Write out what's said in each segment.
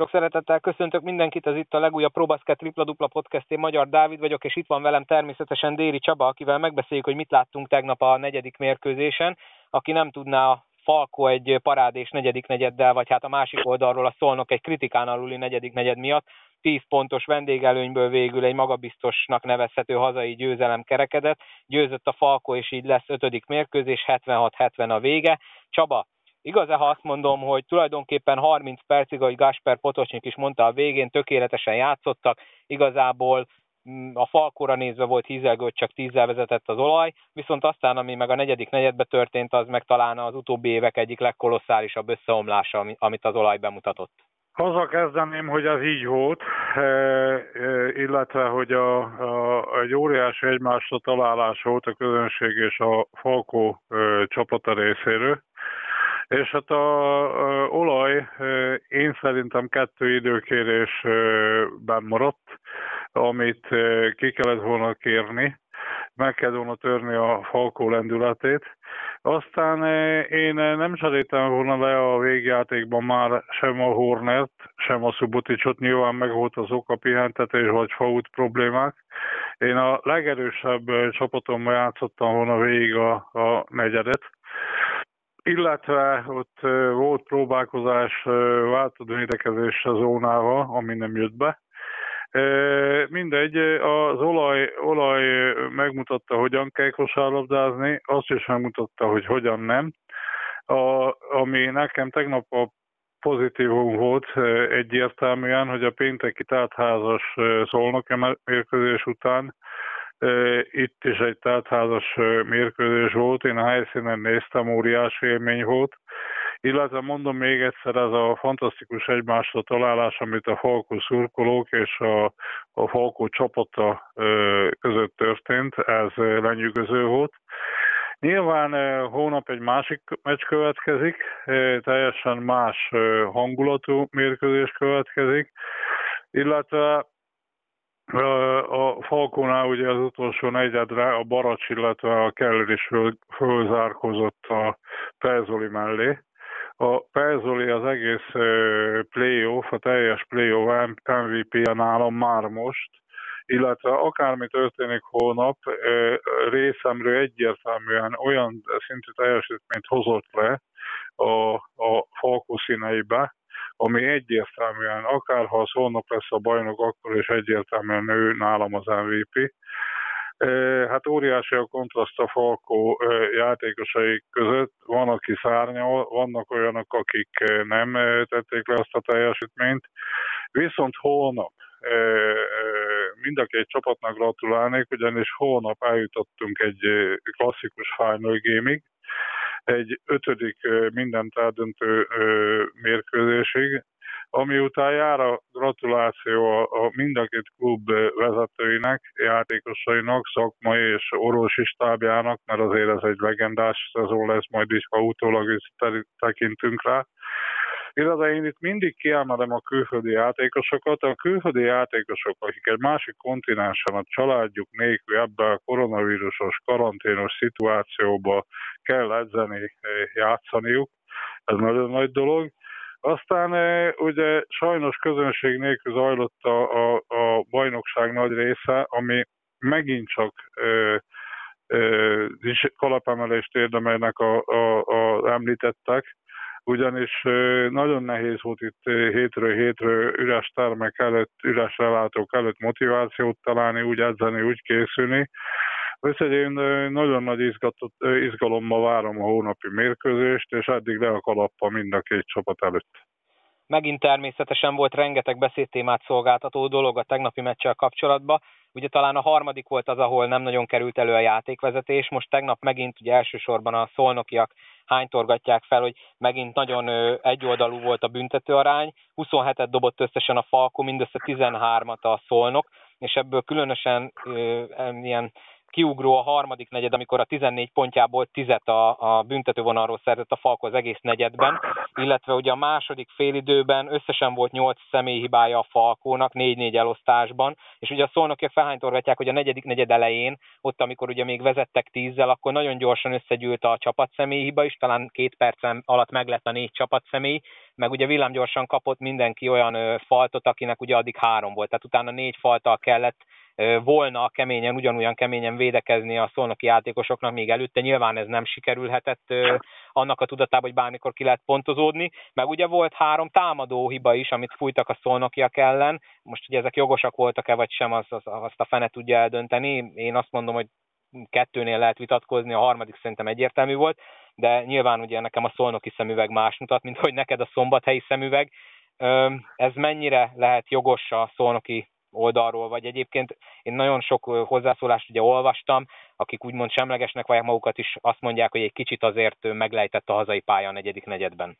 Sok szeretettel köszöntök mindenkit, ez itt a legújabb ProBasket Tripla Dupla Podcast, én Magyar Dávid vagyok, és itt van velem természetesen Déri Csaba, akivel megbeszéljük, hogy mit láttunk tegnap a negyedik mérkőzésen. Aki nem tudná, a Falko egy parádés negyedik negyeddel, vagy hát a másik oldalról a Szolnok egy kritikán aluli negyedik negyed miatt 10 pontos vendégelőnyből végül egy magabiztosnak nevezhető hazai győzelem kerekedett. Győzött a Falko, és így lesz ötödik mérkőzés, 76-70 a vége. Csaba, Igaz-e, ha azt mondom, hogy tulajdonképpen 30 percig, ahogy Gasper Potocsnyik is mondta a végén, tökéletesen játszottak, igazából mm, a falkóra nézve volt hízelgő, csak tízzel vezetett az olaj, viszont aztán, ami meg a negyedik negyedbe történt, az meg talán az utóbbi évek egyik legkolosszálisabb összeomlása, amit az olaj bemutatott. Haza kezdeném, hogy ez így volt, e, e, illetve, hogy a, a, egy óriási egymásra találás volt a közönség és a Falkó e, csapata részéről. És hát a, olaj én szerintem kettő időkérésben maradt, amit ki kellett volna kérni, meg kellett volna törni a Falkó lendületét. Aztán én nem cseréltem volna le a végjátékban már sem a Hornet, sem a Suboticsot, nyilván meg volt az oka pihentetés vagy faút problémák. Én a legerősebb csapatommal játszottam volna végig a, a negyedet, illetve ott volt próbálkozás változó védekezésre zónával, ami nem jött be. Mindegy, az olaj, olaj megmutatta, hogyan kell kosárlabdázni, azt is megmutatta, hogy hogyan nem. A, ami nekem tegnap a pozitívum volt egyértelműen, hogy a pénteki tátházas szolnok mérkőzés után itt is egy teltházas mérkőzés volt, én a helyszínen néztem, óriási élmény volt. Illetve mondom még egyszer, ez a fantasztikus egymásra találás, amit a Falkó szurkolók és a, a Falkó csapata között történt, ez lenyűgöző volt. Nyilván hónap egy másik meccs következik, teljesen más hangulatú mérkőzés következik, illetve a Falkonál ugye az utolsó negyedre a Baracs, illetve a Keller is föl, fölzárkozott a Perzoli mellé. A Perzoli az egész playoff, a teljes playoff MVP-je nálam már most, illetve akármi történik holnap, részemről egyértelműen olyan szintű teljesítményt hozott le a, a Falkó színeibe, ami egyértelműen, akárha a szónok lesz a bajnok, akkor is egyértelműen ő nálam az MVP. Hát óriási a kontraszt a Falkó játékosai között. Van, aki szárnyal, vannak olyanok, akik nem tették le azt a teljesítményt. Viszont holnap mind a két csapatnak gratulálnék, ugyanis holnap eljutottunk egy klasszikus final gaming, egy ötödik mindent eldöntő mérkőzésig, ami után jár a gratuláció a, a mind a két klub vezetőinek, játékosainak, szakmai és orvosi stábjának, mert azért ez egy legendás szezon lesz, majd is, ha utólag is tekintünk rá. Illetve én itt mindig kiemelem a külföldi játékosokat. A külföldi játékosok, akik egy másik kontinensen a családjuk nélkül ebben a koronavírusos, karanténos szituációba kell edzeni, eh, játszaniuk, ez nagyon nagy dolog. Aztán eh, ugye sajnos közönség nélkül zajlott a, a, a bajnokság nagy része, ami megint csak ö, ö, kalapemelést érdemelnek a, a, említettek, ugyanis nagyon nehéz volt itt hétről hétről üres termek előtt, üres relátók előtt motivációt találni, úgy edzeni, úgy készülni. Úgyhogy én nagyon nagy izgatott, izgalommal várom a hónapi mérkőzést, és eddig le a kalappa mind a két csapat előtt. Megint természetesen volt rengeteg beszédtémát szolgáltató dolog a tegnapi meccsel kapcsolatban. Ugye talán a harmadik volt az, ahol nem nagyon került elő a játékvezetés. Most tegnap megint ugye elsősorban a szolnokiak hánytorgatják fel, hogy megint nagyon egyoldalú volt a büntetőarány. 27-et dobott összesen a Falko, mindössze 13-at a szolnok, és ebből különösen ilyen kiugró a harmadik negyed, amikor a 14 pontjából 10 a, a büntetővonalról szerzett a Falko az egész negyedben, illetve ugye a második félidőben összesen volt 8 személyhibája a Falkónak, 4-4 elosztásban, és ugye a szolnokja felhánytorgatják, hogy a negyedik negyed elején, ott amikor ugye még vezettek 10 akkor nagyon gyorsan összegyűlt a csapat személyhiba is, talán két percen alatt meg lett a négy csapat személy, meg ugye villámgyorsan kapott mindenki olyan faltot, akinek ugye addig három volt, tehát utána négy faltal kellett volna keményen, ugyanolyan keményen védekezni a szolnoki játékosoknak, még előtte nyilván ez nem sikerülhetett annak a tudatában, hogy bármikor ki lehet pontozódni, meg ugye volt három támadó hiba is, amit fújtak a szolnokiak ellen, most ugye ezek jogosak voltak-e vagy sem, azt, azt a fene tudja eldönteni, én azt mondom, hogy kettőnél lehet vitatkozni, a harmadik szerintem egyértelmű volt, de nyilván ugye nekem a szolnoki szemüveg más mutat, mint hogy neked a szombathelyi szemüveg. Ez mennyire lehet jogos a szolnoki oldalról, vagy egyébként én nagyon sok hozzászólást ugye olvastam, akik úgymond semlegesnek vagy magukat is azt mondják, hogy egy kicsit azért meglejtett a hazai pálya a negyedik negyedben.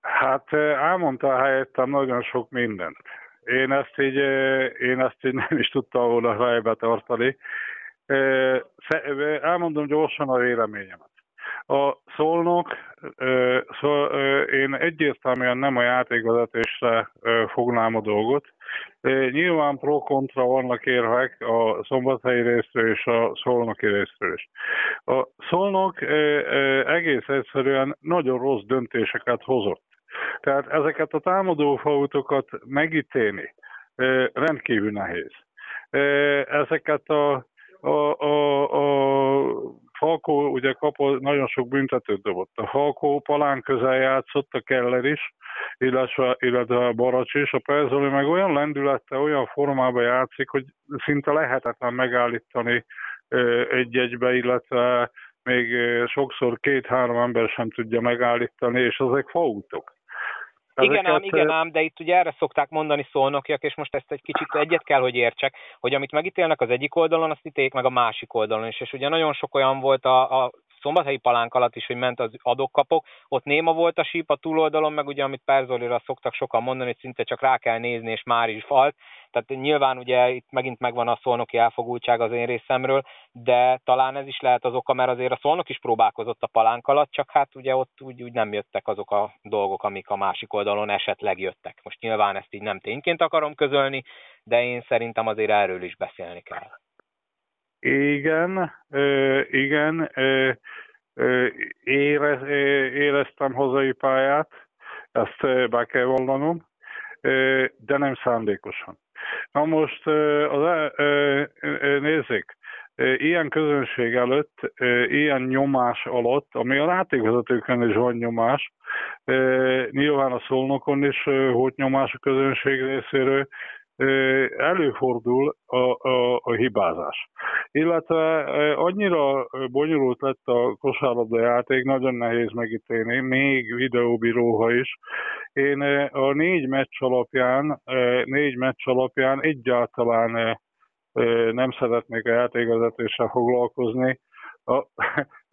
Hát elmondta helyettem nagyon sok mindent. Én ezt így, én ezt így nem is tudtam volna fejbe tartani. Elmondom gyorsan a véleményemet. A szolnok, szó, én egyértelműen nem a játékvezetésre fognám a dolgot. Nyilván pro-kontra vannak érvek a szombathelyi részről és a szolnoki részről is. A szolnok egész egyszerűen nagyon rossz döntéseket hozott. Tehát ezeket a támadó fautokat megítélni rendkívül nehéz. Ezeket a, a, a, a Falkó ugye kapott, nagyon sok büntetőt dobott. A Falkó palán közel játszott, a Keller is, illetve, illetve a Baracs is. A Perzoli meg olyan lendülettel, olyan formában játszik, hogy szinte lehetetlen megállítani egy-egybe, illetve még sokszor két-három ember sem tudja megállítani, és ezek fautok. Ezeket... Igen ám, igen ám, de itt ugye erre szokták mondani szolnokiak, és most ezt egy kicsit egyet kell, hogy értsek, hogy amit megítélnek az egyik oldalon, azt ítéljék meg a másik oldalon is. És ugye nagyon sok olyan volt a, a szombathelyi palánk alatt is, hogy ment az adok-kapok, ott néma volt a síp a túloldalon, meg ugye amit Perzolira szoktak sokan mondani, hogy szinte csak rá kell nézni, és már is falt. Tehát nyilván ugye itt megint megvan a szolnoki elfogultság az én részemről, de talán ez is lehet az oka, mert azért a szolnok is próbálkozott a palánk alatt, csak hát ugye ott úgy, úgy nem jöttek azok a dolgok, amik a másik oldalon esetleg jöttek. Most nyilván ezt így nem tényként akarom közölni, de én szerintem azért erről is beszélni kell. Igen, igen, érez, éreztem hazai pályát, ezt be kell vallanom, de nem szándékosan. Na most az, nézzék, ilyen közönség előtt, ilyen nyomás alatt, ami a játékvezetőkön is van nyomás, nyilván a szolnokon is volt nyomás a közönség részéről, előfordul a, a, a hibázás. Illetve annyira bonyolult lett a kosárlabda játék, nagyon nehéz megítélni, még videóbíróha is. Én a négy meccs alapján, négy meccs alapján egyáltalán nem szeretnék a játékvezetéssel foglalkozni. A,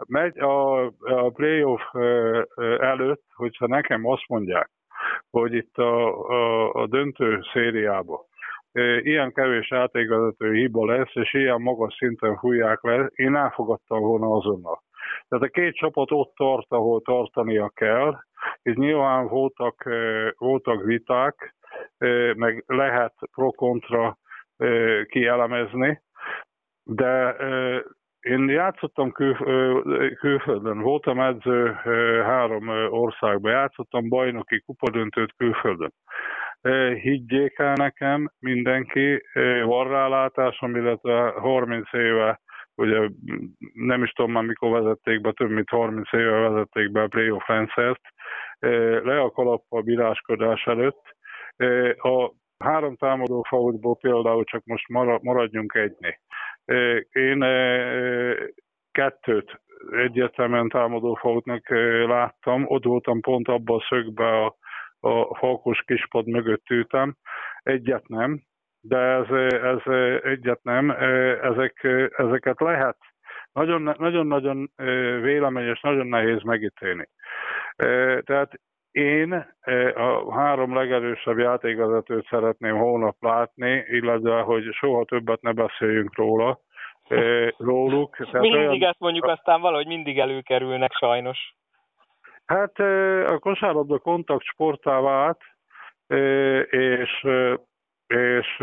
a, a playoff előtt, hogyha nekem azt mondják, hogy itt a, a, a döntő szériába ilyen kevés játékvezető hiba lesz, és ilyen magas szinten fújják le, én elfogadtam volna azonnal. Tehát a két csapat ott tart, ahol tartania kell, és nyilván voltak, voltak viták, meg lehet pro-kontra kielemezni, de én játszottam kül, külföldön, voltam edző három országban, játszottam bajnoki kupadöntőt külföldön higgyék el nekem mindenki, van rálátásom, illetve 30 éve, ugye nem is tudom már mikor vezették be, több mint 30 éve vezették be a playoff rendszert, le a kalap a bíráskodás előtt. A három támadó faultból például csak most maradjunk egyné. Én kettőt egyértelműen támadó faultnak láttam, ott voltam pont abban a szögbe a a falkos kispad mögött ültem. Egyet nem, de ez, ez egyet nem. Ezek, ezeket lehet nagyon-nagyon véleményes, nagyon nehéz megítélni. Tehát én a három legerősebb játékvezetőt szeretném holnap látni, illetve, hogy soha többet ne beszéljünk róla, róluk. Tehát mindig olyan... ezt mondjuk, aztán valahogy mindig előkerülnek sajnos. Hát a kosárlabda kontakt sportá vált, és, és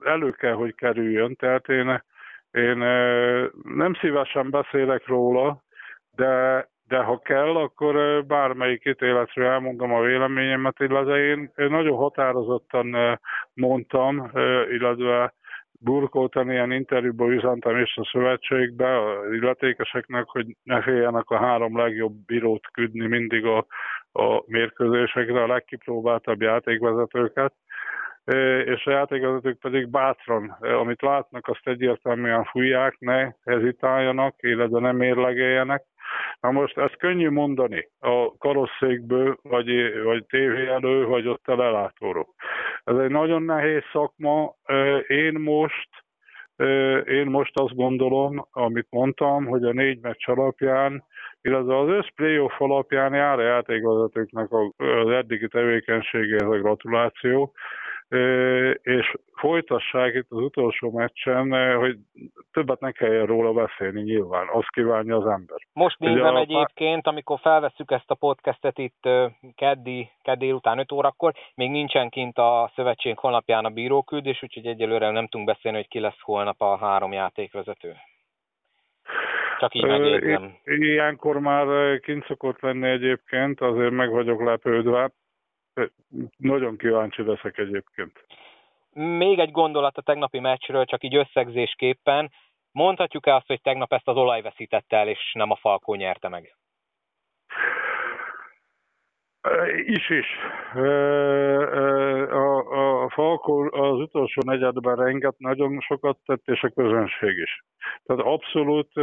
elő kell, hogy kerüljön. Tehát én, én nem szívesen beszélek róla, de, de ha kell, akkor bármelyik ítéletről elmondom a véleményemet, illetve én nagyon határozottan mondtam, illetve burkoltan ilyen interjúban üzentem is a szövetségbe, a illetékeseknek, hogy ne féljenek a három legjobb bírót küldni mindig a, a mérkőzésekre, a legkipróbáltabb játékvezetőket, és a játékvezetők pedig bátran, amit látnak, azt egyértelműen fújják, ne hezitáljanak, illetve nem mérlegeljenek, Na most ezt könnyű mondani a karosszékből, vagy, vagy tévé elő, vagy ott a lelátóról. Ez egy nagyon nehéz szakma. Én most én most azt gondolom, amit mondtam, hogy a négy meccs alapján, illetve az össz playoff alapján jár a játékvezetőknek az eddigi tevékenységéhez a gratuláció, és folytassák itt az utolsó meccsen, hogy többet ne kelljen róla beszélni nyilván, azt kívánja az ember. Most nézem egyébként, amikor felvesszük ezt a podcastet itt keddi, keddi után 5 órakor, még nincsen kint a szövetség honlapján a bíróküldés, úgyhogy egyelőre nem tudunk beszélni, hogy ki lesz holnap a három játékvezető. Csak így megjegyzem. Ilyenkor már kint szokott lenni egyébként, azért meg vagyok lepődve. Nagyon kíváncsi leszek egyébként. Még egy gondolat a tegnapi meccsről, csak így összegzésképpen. Mondhatjuk-e azt, hogy tegnap ezt az olaj veszítette el, és nem a Falkó nyerte meg? Is is. A, a Falkó az utolsó negyedben renget nagyon sokat tett, és a közönség is. Tehát abszolút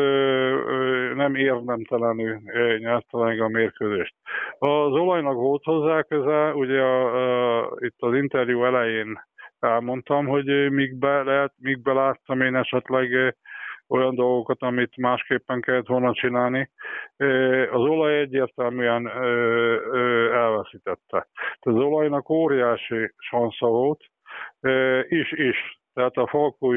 nem érdemtelenül nyerte meg a mérkőzést. Az olajnak volt hozzá köze, ugye a, a, itt az interjú elején elmondtam, hogy mikbe lehet, mikbe láttam én esetleg olyan dolgokat, amit másképpen kellett volna csinálni. Az olaj egyértelműen elveszítette. Tehát az olajnak óriási sansza volt, is, is. Tehát a Falkó,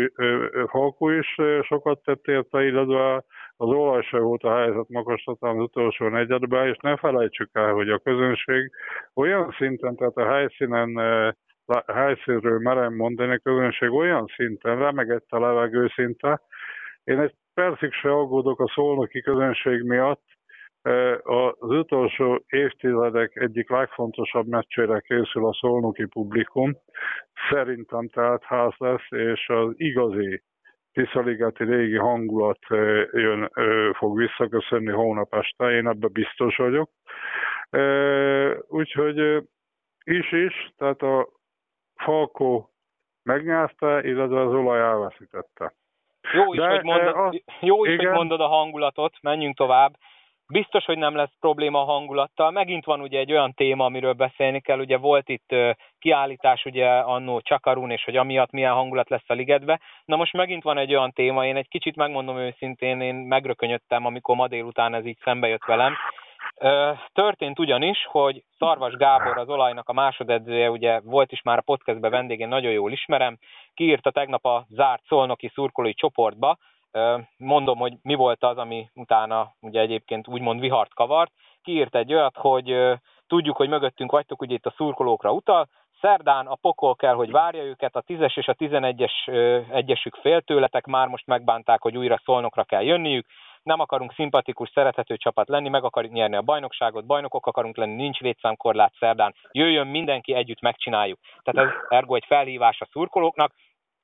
Falkó is sokat tett érte, illetve az olaj se volt a helyzet magastatán az utolsó negyedben, és ne felejtsük el, hogy a közönség olyan szinten, tehát a helyszínen helyszínről merem mondani, a közönség olyan szinten remegett a levegő szinte, én egy percig se aggódok a szolnoki közönség miatt, az utolsó évtizedek egyik legfontosabb meccsére készül a szolnoki publikum. Szerintem tehát ház lesz, és az igazi Tiszaligeti régi hangulat jön, fog visszaköszönni hónap este, én ebben biztos vagyok. Úgyhogy is is, tehát a Falkó megnyázta, illetve az olaj elveszítette. Jó is, De, hogy mondod, a, jó is, hogy mondod a hangulatot, menjünk tovább. Biztos, hogy nem lesz probléma a hangulattal. Megint van ugye egy olyan téma, amiről beszélni kell. Ugye volt itt kiállítás ugye annó Csakarún, és hogy amiatt milyen hangulat lesz a ligetbe. Na most megint van egy olyan téma, én egy kicsit megmondom őszintén, én megrökönyödtem, amikor ma délután ez így szembe jött velem. Történt ugyanis, hogy Szarvas Gábor az olajnak a másodedzője, ugye volt is már a podcastben vendégén, nagyon jól ismerem, kiírta tegnap a zárt szolnoki szurkolói csoportba, mondom, hogy mi volt az, ami utána ugye egyébként úgymond vihart kavart, kiírt egy olyat, hogy tudjuk, hogy mögöttünk vagytok, ugye itt a szurkolókra utal, Szerdán a pokol kell, hogy várja őket, a 10-es és a 11-es egyesük fél tőletek, már most megbánták, hogy újra szolnokra kell jönniük, nem akarunk szimpatikus, szerethető csapat lenni, meg akarjuk nyerni a bajnokságot, bajnokok akarunk lenni, nincs létszámkorlát szerdán, jöjjön mindenki, együtt megcsináljuk. Tehát ez ergo egy felhívás a szurkolóknak,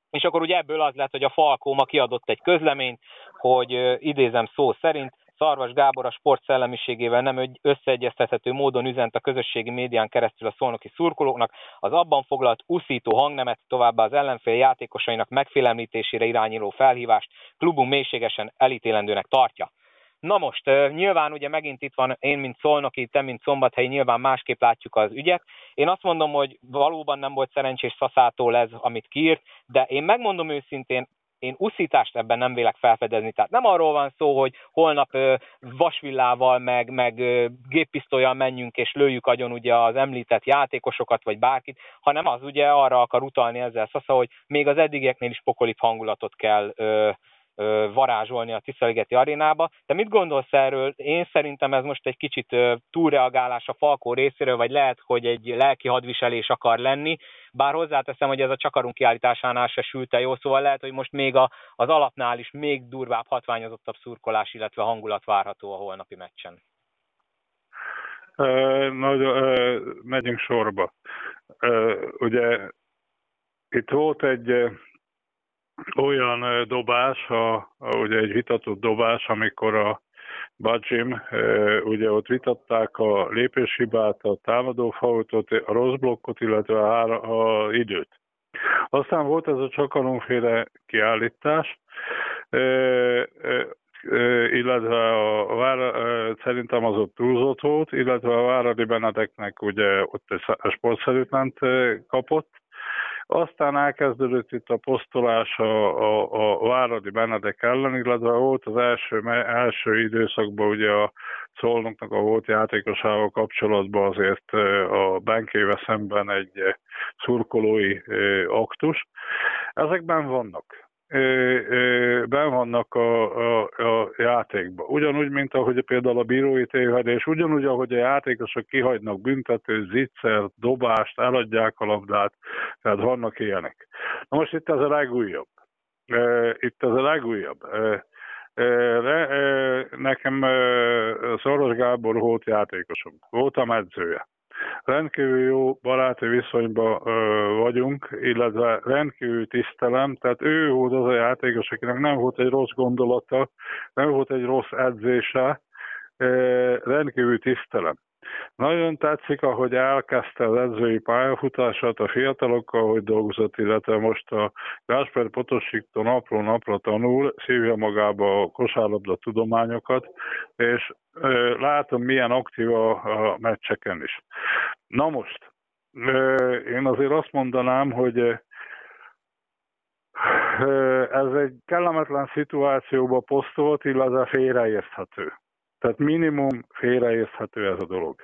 és akkor ugye ebből az lett, hogy a Falkóma kiadott egy közleményt, hogy idézem szó szerint, Szarvas Gábor a sport szellemiségével nem összeegyeztethető módon üzent a közösségi médián keresztül a szolnoki szurkolóknak, az abban foglalt uszító hangnemet, továbbá az ellenfél játékosainak megfélemlítésére irányuló felhívást klubunk mélységesen elítélendőnek tartja. Na most, nyilván ugye megint itt van én, mint Szolnoki, te, mint Szombathelyi, nyilván másképp látjuk az ügyet. Én azt mondom, hogy valóban nem volt szerencsés szaszától ez, amit kiírt, de én megmondom őszintén, én uszítást ebben nem vélek felfedezni. Tehát nem arról van szó, hogy holnap ö, vasvillával, meg, meg ö, menjünk és lőjük agyon ugye az említett játékosokat, vagy bárkit, hanem az ugye arra akar utalni ezzel Szasza, hogy még az eddigieknél is pokolibb hangulatot kell ö, varázsolni a Tiszaligeti arénába. De mit gondolsz erről? Én szerintem ez most egy kicsit túlreagálás a Falkó részéről, vagy lehet, hogy egy lelki hadviselés akar lenni, bár hozzáteszem, hogy ez a csakarunk kiállításánál se sült el jó, szóval lehet, hogy most még a, az alapnál is még durvább, hatványozottabb szurkolás, illetve hangulat várható a holnapi meccsen. Nagy, megyünk sorba. Ugye itt volt egy olyan dobás, a, a, ugye egy vitatott dobás, amikor a Bajim, ugye ott vitatták a lépéshibát, a támadó fautot, a rossz blokkot, illetve a, a időt. Aztán volt ez a csakalomféle kiállítás, illetve a Vára, szerintem az ott túlzott volt, illetve a Váradi Benedeknek ugye ott egy sportszerűtlant kapott, aztán elkezdődött itt a posztolás a, a, a Váradi Benedek ellen, illetve volt az első, első időszakban ugye a Szolnoknak a volt játékosával kapcsolatban azért a Benkéve szemben egy szurkolói aktus. Ezekben vannak ben vannak a, a, a játékban. Ugyanúgy, mint ahogy például a bírói tévedés, ugyanúgy, ahogy a játékosok kihagynak büntető, zicser, dobást, eladják a labdát, tehát vannak ilyenek. Na most itt ez a legújabb. Itt ez a legújabb. Nekem Szoros Gábor volt játékosom, voltam edzője rendkívül jó baráti viszonyban vagyunk, illetve rendkívül tisztelem, tehát ő volt az a játékos, akinek nem volt egy rossz gondolata, nem volt egy rossz edzése, rendkívül tisztelem. Nagyon tetszik, ahogy elkezdte az edzői pályafutását a fiatalokkal, hogy dolgozott, illetve most a Gásper Potosiktól napról napra tanul, szívja magába a kosárlabda tudományokat, és látom, milyen aktív a, a meccseken is. Na most, én azért azt mondanám, hogy ez egy kellemetlen szituációba posztolt, illetve félreérthető. Tehát minimum félreérthető ez a dolog.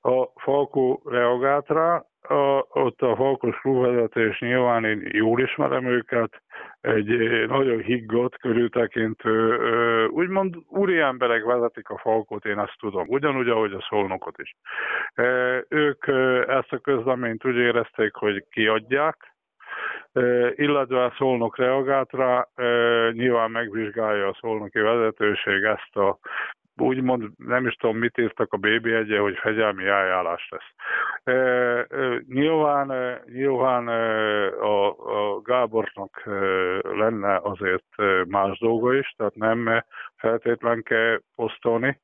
A Falkó reagált rá, a, ott a Falkos klubvezetés nyilván én jól ismerem őket, egy nagyon higgadt, körültekintő, úgymond úri emberek vezetik a Falkot, én ezt tudom, ugyanúgy, ahogy a Szolnokot is. Ők ezt a közleményt úgy érezték, hogy kiadják, illetve a Szolnok reagált rá, nyilván megvizsgálja a szolnoki vezetőség ezt a úgymond nem is tudom, mit írtak a bb 1 hogy fegyelmi eljárás lesz. E, e, nyilván, nyilván a, a Gábornak lenne azért más dolga is, tehát nem feltétlen kell posztolni,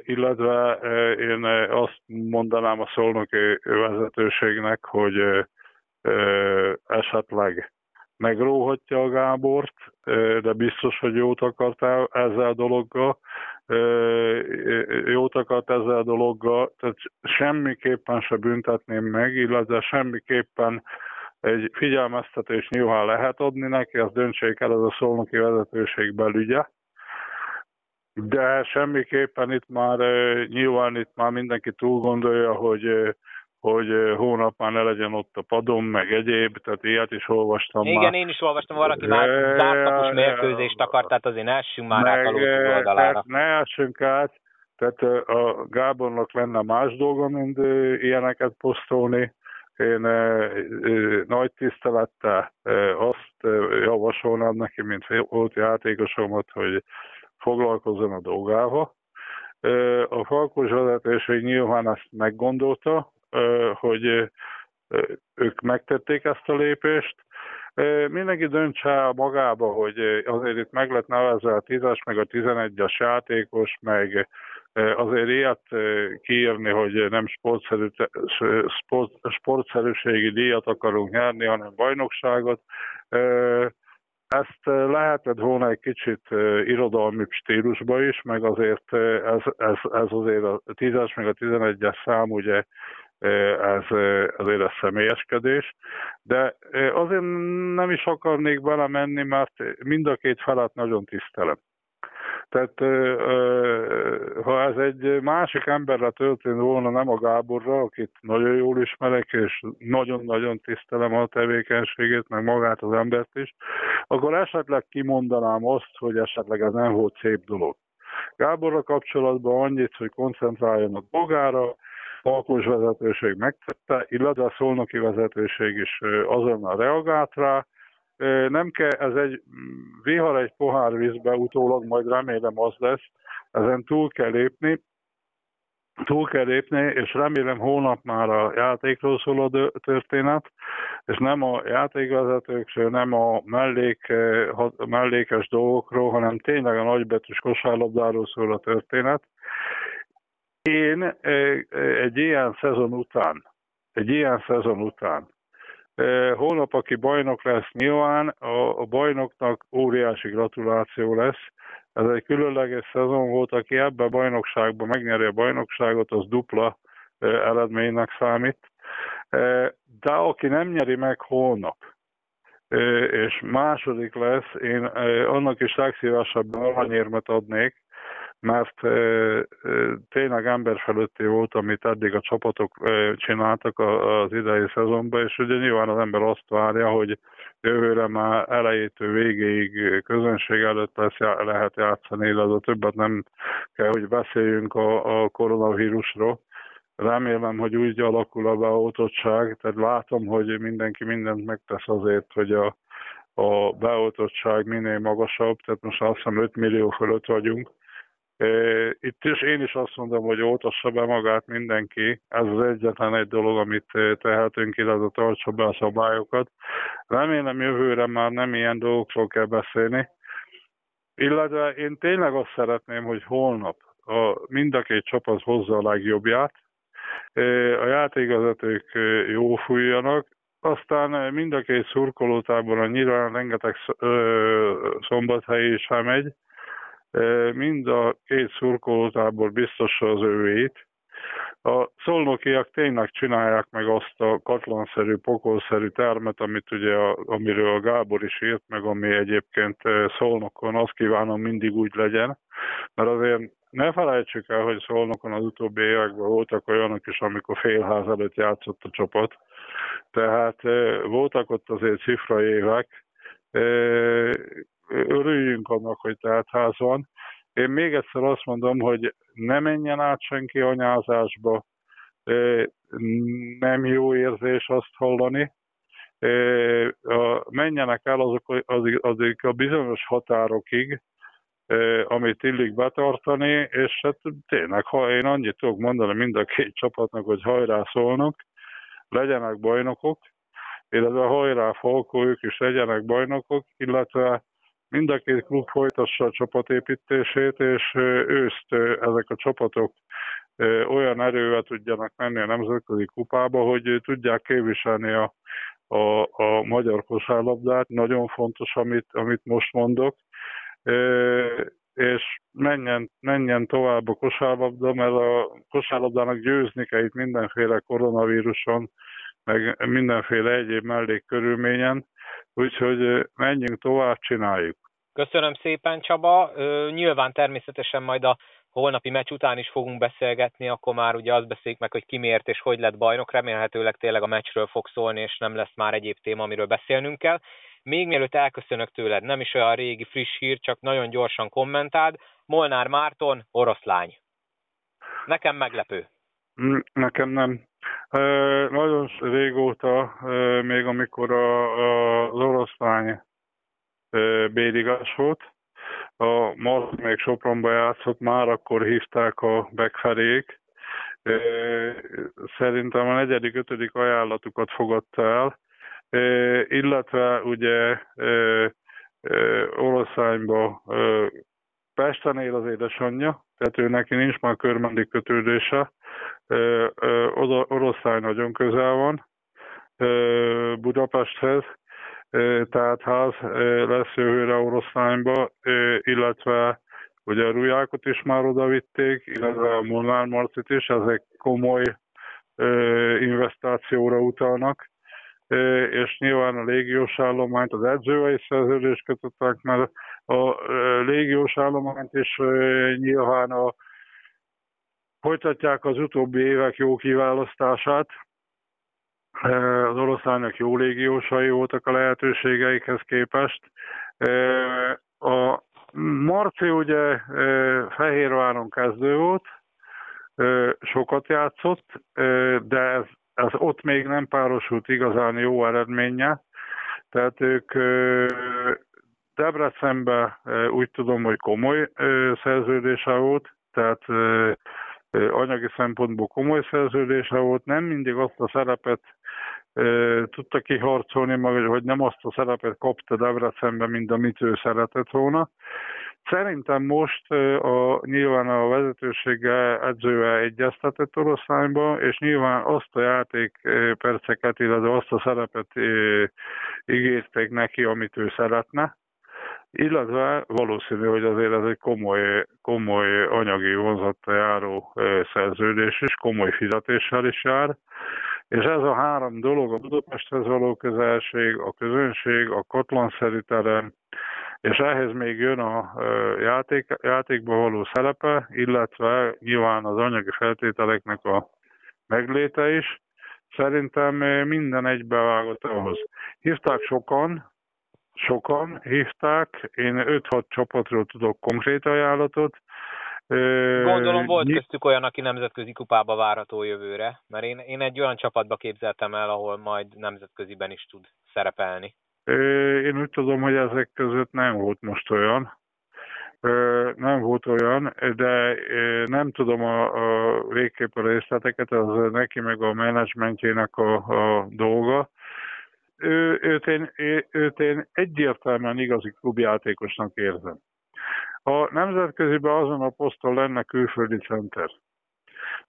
illetve én azt mondanám a szolnoki vezetőségnek, hogy esetleg megróhatja a Gábort, de biztos, hogy jót akartál ezzel a dologgal, jót akart ezzel a dologgal, tehát semmiképpen se büntetném meg, illetve semmiképpen egy figyelmeztetés nyilván lehet adni neki, azt döntsék el, ez a szolnoki vezetőség belügye, de semmiképpen itt már nyilván itt már mindenki túl gondolja, hogy hogy hónap már ne legyen ott a padon, meg egyéb, tehát ilyet is olvastam Igen, már. én is olvastam, valaki már zártapos mérkőzést akart, tehát azért ne essünk már meg, át a oldalára. Ne essünk át, tehát a Gábornak lenne más dolga, mint ilyeneket posztolni. Én nagy tisztelettel azt javasolnám neki, mint volt játékosomat, hogy foglalkozzon a dolgával. A Falkos vezetőség nyilván ezt meggondolta, hogy ők megtették ezt a lépést. Mindenki döntse magába, hogy azért itt meg lett nevezve a 10-es, meg a 11-es játékos, meg azért ilyet kiírni, hogy nem sportszerű, sport, sportszerűségi díjat akarunk nyerni, hanem bajnokságot. Ezt lehetett volna egy kicsit irodalmi stílusba is, meg azért ez, ez, ez azért a 10-es, meg a 11-es szám ugye ez azért a személyeskedés, de azért nem is akarnék belemenni, mert mind a két felet nagyon tisztelem. Tehát ha ez egy másik emberre történt volna, nem a Gáborra, akit nagyon jól ismerek, és nagyon-nagyon tisztelem a tevékenységét, meg magát az embert is, akkor esetleg kimondanám azt, hogy esetleg ez nem volt szép dolog. Gáborra kapcsolatban annyit, hogy koncentráljon a dolgára, Alkos vezetőség megtette, illetve a szolnoki vezetőség is azonnal reagált rá. Nem kell, ez egy vihar egy pohár vízbe, utólag majd remélem az lesz, ezen túl kell lépni. túl kell lépni, és remélem hónap már a játékról szól a történet, és nem a játékvezetőkről, nem a mellék, mellékes dolgokról, hanem tényleg a nagybetűs kosárlabdáról szól a történet. Én egy ilyen szezon után, egy ilyen szezon után, holnap, aki bajnok lesz nyilván, a, bajnoknak óriási gratuláció lesz, ez egy különleges szezon volt, aki ebben a bajnokságban megnyeri a bajnokságot, az dupla eredménynek számít. De aki nem nyeri meg holnap, és második lesz, én annak is legszívesebben aranyérmet adnék, mert tényleg emberfelőtti volt, amit eddig a csapatok csináltak az idei szezonban, és ugye nyilván az ember azt várja, hogy jövőre már elejétől végéig közönség előtt lesz, lehet játszani, illetve többet nem kell, hogy beszéljünk a, a koronavírusról. Remélem, hogy úgy alakul a beoltottság, tehát látom, hogy mindenki mindent megtesz azért, hogy a, a beoltottság minél magasabb, tehát most azt hiszem 5 millió fölött vagyunk, itt is én is azt mondom, hogy oltassa be magát mindenki. Ez az egyetlen egy dolog, amit tehetünk, illetve tartsa be a szabályokat. Remélem jövőre már nem ilyen dolgokról kell beszélni. Illetve én tényleg azt szeretném, hogy holnap a, mind a két csapat hozza a legjobbját, a játékvezetők jó fújjanak, aztán mind a két szurkolótáborban nyilván rengeteg szombathely is elmegy, mind a két szurkolótábor biztossa az ővét. A szolnokiak tényleg csinálják meg azt a katlanszerű, pokolszerű termet, amit ugye, a, amiről a Gábor is írt, meg ami egyébként szolnokon, azt kívánom mindig úgy legyen, mert azért ne felejtsük el, hogy szolnokon az utóbbi években voltak olyanok is, amikor félház előtt játszott a csapat. Tehát voltak ott azért cifra évek, örüljünk annak, hogy teltház van. Én még egyszer azt mondom, hogy ne menjen át senki anyázásba, nem jó érzés azt hallani. Menjenek el azok, azok a bizonyos határokig, amit illik betartani, és hát tényleg, ha én annyit tudok mondani mind a két csapatnak, hogy hajrá szólnak, legyenek bajnokok, illetve hajrá Falkó, ők is legyenek bajnokok, illetve mind a két klub folytassa a csapatépítését, és őszt ezek a csapatok olyan erővel tudjanak menni a nemzetközi kupába, hogy tudják képviselni a, a, a magyar kosárlabdát. Nagyon fontos, amit, amit most mondok. És menjen, menjen tovább a kosárlabda, mert a kosárlabdának győzni kell itt mindenféle koronavíruson, meg mindenféle egyéb mellékkörülményen, úgyhogy menjünk tovább, csináljuk. Köszönöm szépen, Csaba. Nyilván természetesen majd a holnapi meccs után is fogunk beszélgetni, akkor már ugye azt beszéljük meg, hogy ki miért és hogy lett bajnok. Remélhetőleg tényleg a meccsről fog szólni, és nem lesz már egyéb téma, amiről beszélnünk kell. Még mielőtt elköszönök tőled, nem is olyan régi friss hír, csak nagyon gyorsan kommentáld. Molnár Márton, oroszlány. Nekem meglepő. Mm, nekem nem. Nagyon régóta, még amikor az oroszlány Béligás volt. A Mark még Sopronba játszott, már akkor hívták a Bekferék. Szerintem a negyedik, ötödik ajánlatukat fogadta el, illetve ugye Oroszányba Pesten él az édesanyja, tehát ő neki nincs már körmendi kötődése. Oroszány nagyon közel van Budapesthez, tehát ház lesz jövőre oroszlányba, illetve ugye a Rujákot is már oda vitték, illetve a Molnár Marcit is, ezek komoly investációra utalnak, és nyilván a légiós állományt, az edzővel is szerződést kötöttek, mert a légiós állományt is nyilván a, folytatják az utóbbi évek jó kiválasztását, az oroszlányok jó légiósai voltak a lehetőségeikhez képest. A Marci ugye Fehérváron kezdő volt, sokat játszott, de ez, ez ott még nem párosult igazán jó eredménye. Tehát ők Debrecenben úgy tudom, hogy komoly szerződése volt, tehát anyagi szempontból komoly szerződése volt, nem mindig azt a szerepet tudta kiharcolni, vagy nem azt a szerepet kapta Debrecenben, mint amit ő szeretett volna. Szerintem most a, nyilván a vezetősége edzővel egyeztetett oroszlányba, és nyilván azt a játék perceket, illetve azt a szerepet ígérték neki, amit ő szeretne. Illetve valószínű, hogy azért ez egy komoly, komoly anyagi vonzata járó szerződés is, komoly fizetéssel is jár. És ez a három dolog, a Budapesthez való közelség, a közönség, a katlanszerű terem, és ehhez még jön a játék, játékban való szerepe, illetve nyilván az anyagi feltételeknek a megléte is. Szerintem minden egybevágott ahhoz. Hívták sokan, sokan hívták, én 5-6 csapatról tudok konkrét ajánlatot, Gondolom volt köztük olyan, aki nemzetközi kupába várható jövőre, mert én, én egy olyan csapatba képzeltem el, ahol majd nemzetköziben is tud szerepelni. Én úgy tudom, hogy ezek között nem volt most olyan. Nem volt olyan, de nem tudom a, a végképp a részleteket, az neki meg a menedzsmentjének a, a dolga. Ő, őt, én, őt én egyértelműen igazi klubjátékosnak érzem. A nemzetköziben azon a poszton lenne külföldi center.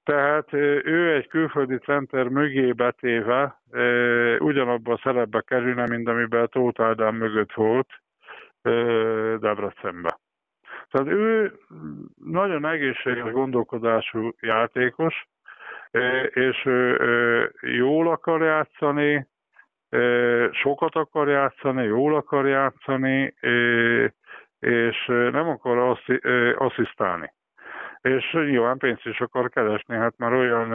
Tehát ő egy külföldi center mögé betéve ugyanabban a szerepbe kerülne, mint amiben Tóth Ádám mögött volt Debrecenbe. Tehát ő nagyon egészséges gondolkodású játékos, és jól akar játszani, sokat akar játszani, jól akar játszani, és nem akar asszisztálni. És nyilván pénzt is akar keresni, hát már olyan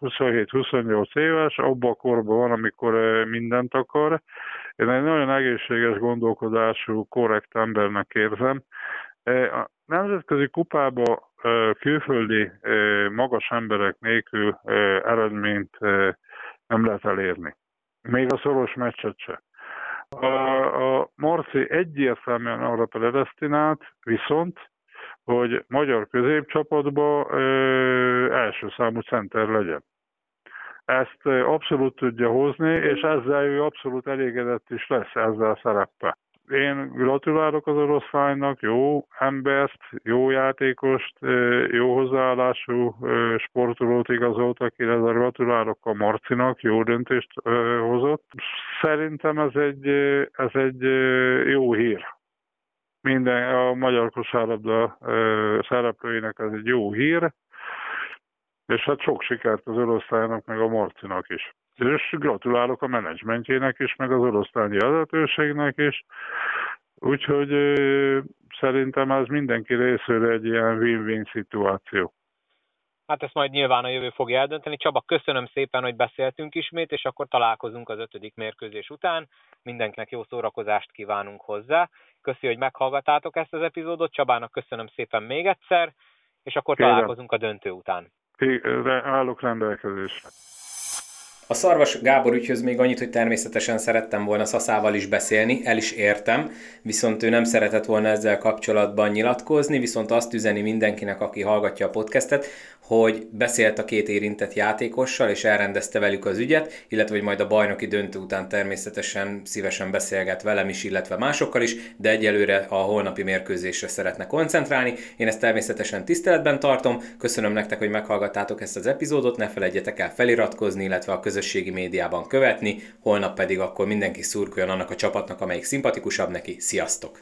27-28 éves, abban a korban van, amikor mindent akar. Én egy nagyon egészséges gondolkodású, korrekt embernek érzem. A nemzetközi kupába külföldi magas emberek nélkül eredményt nem lehet elérni. Még a szoros meccset se. A, Marci egyértelműen arra predestinált, viszont, hogy magyar középcsapatba ö, első számú center legyen. Ezt abszolút tudja hozni, és ezzel ő abszolút elégedett is lesz ezzel a szereppel. Én gratulálok az oroszlánynak, jó embert, jó játékost, jó hozzáállású sportolót igazoltak, illetve gratulálok a Marcinak, jó döntést hozott. Szerintem ez egy, ez egy jó hír. Minden a magyar kosárlabda szereplőinek ez egy jó hír, és hát sok sikert az oroszlánynak, meg a Marcinak is. És gratulálok a menedzsmentjének is, meg az oroszlányi vezetőségnek is. Úgyhogy szerintem ez mindenki részéről egy ilyen win-win szituáció. Hát ezt majd nyilván a jövő fogja eldönteni. Csaba, köszönöm szépen, hogy beszéltünk ismét, és akkor találkozunk az ötödik mérkőzés után. Mindenkinek jó szórakozást kívánunk hozzá. Köszi, hogy meghallgatátok ezt az epizódot. Csabának köszönöm szépen még egyszer, és akkor Kérem. találkozunk a döntő után. Állok rendelkezésre. A Szarvas Gábor ügyhöz még annyit, hogy természetesen szerettem volna Szaszával is beszélni, el is értem, viszont ő nem szeretett volna ezzel kapcsolatban nyilatkozni, viszont azt üzeni mindenkinek, aki hallgatja a podcastet, hogy beszélt a két érintett játékossal, és elrendezte velük az ügyet, illetve hogy majd a bajnoki döntő után természetesen szívesen beszélget velem is, illetve másokkal is, de egyelőre a holnapi mérkőzésre szeretne koncentrálni. Én ezt természetesen tiszteletben tartom. Köszönöm nektek, hogy meghallgattátok ezt az epizódot, ne felejtjetek el feliratkozni, illetve a közösségi médiában követni, holnap pedig akkor mindenki szurkoljon annak a csapatnak, amelyik szimpatikusabb neki. Sziasztok!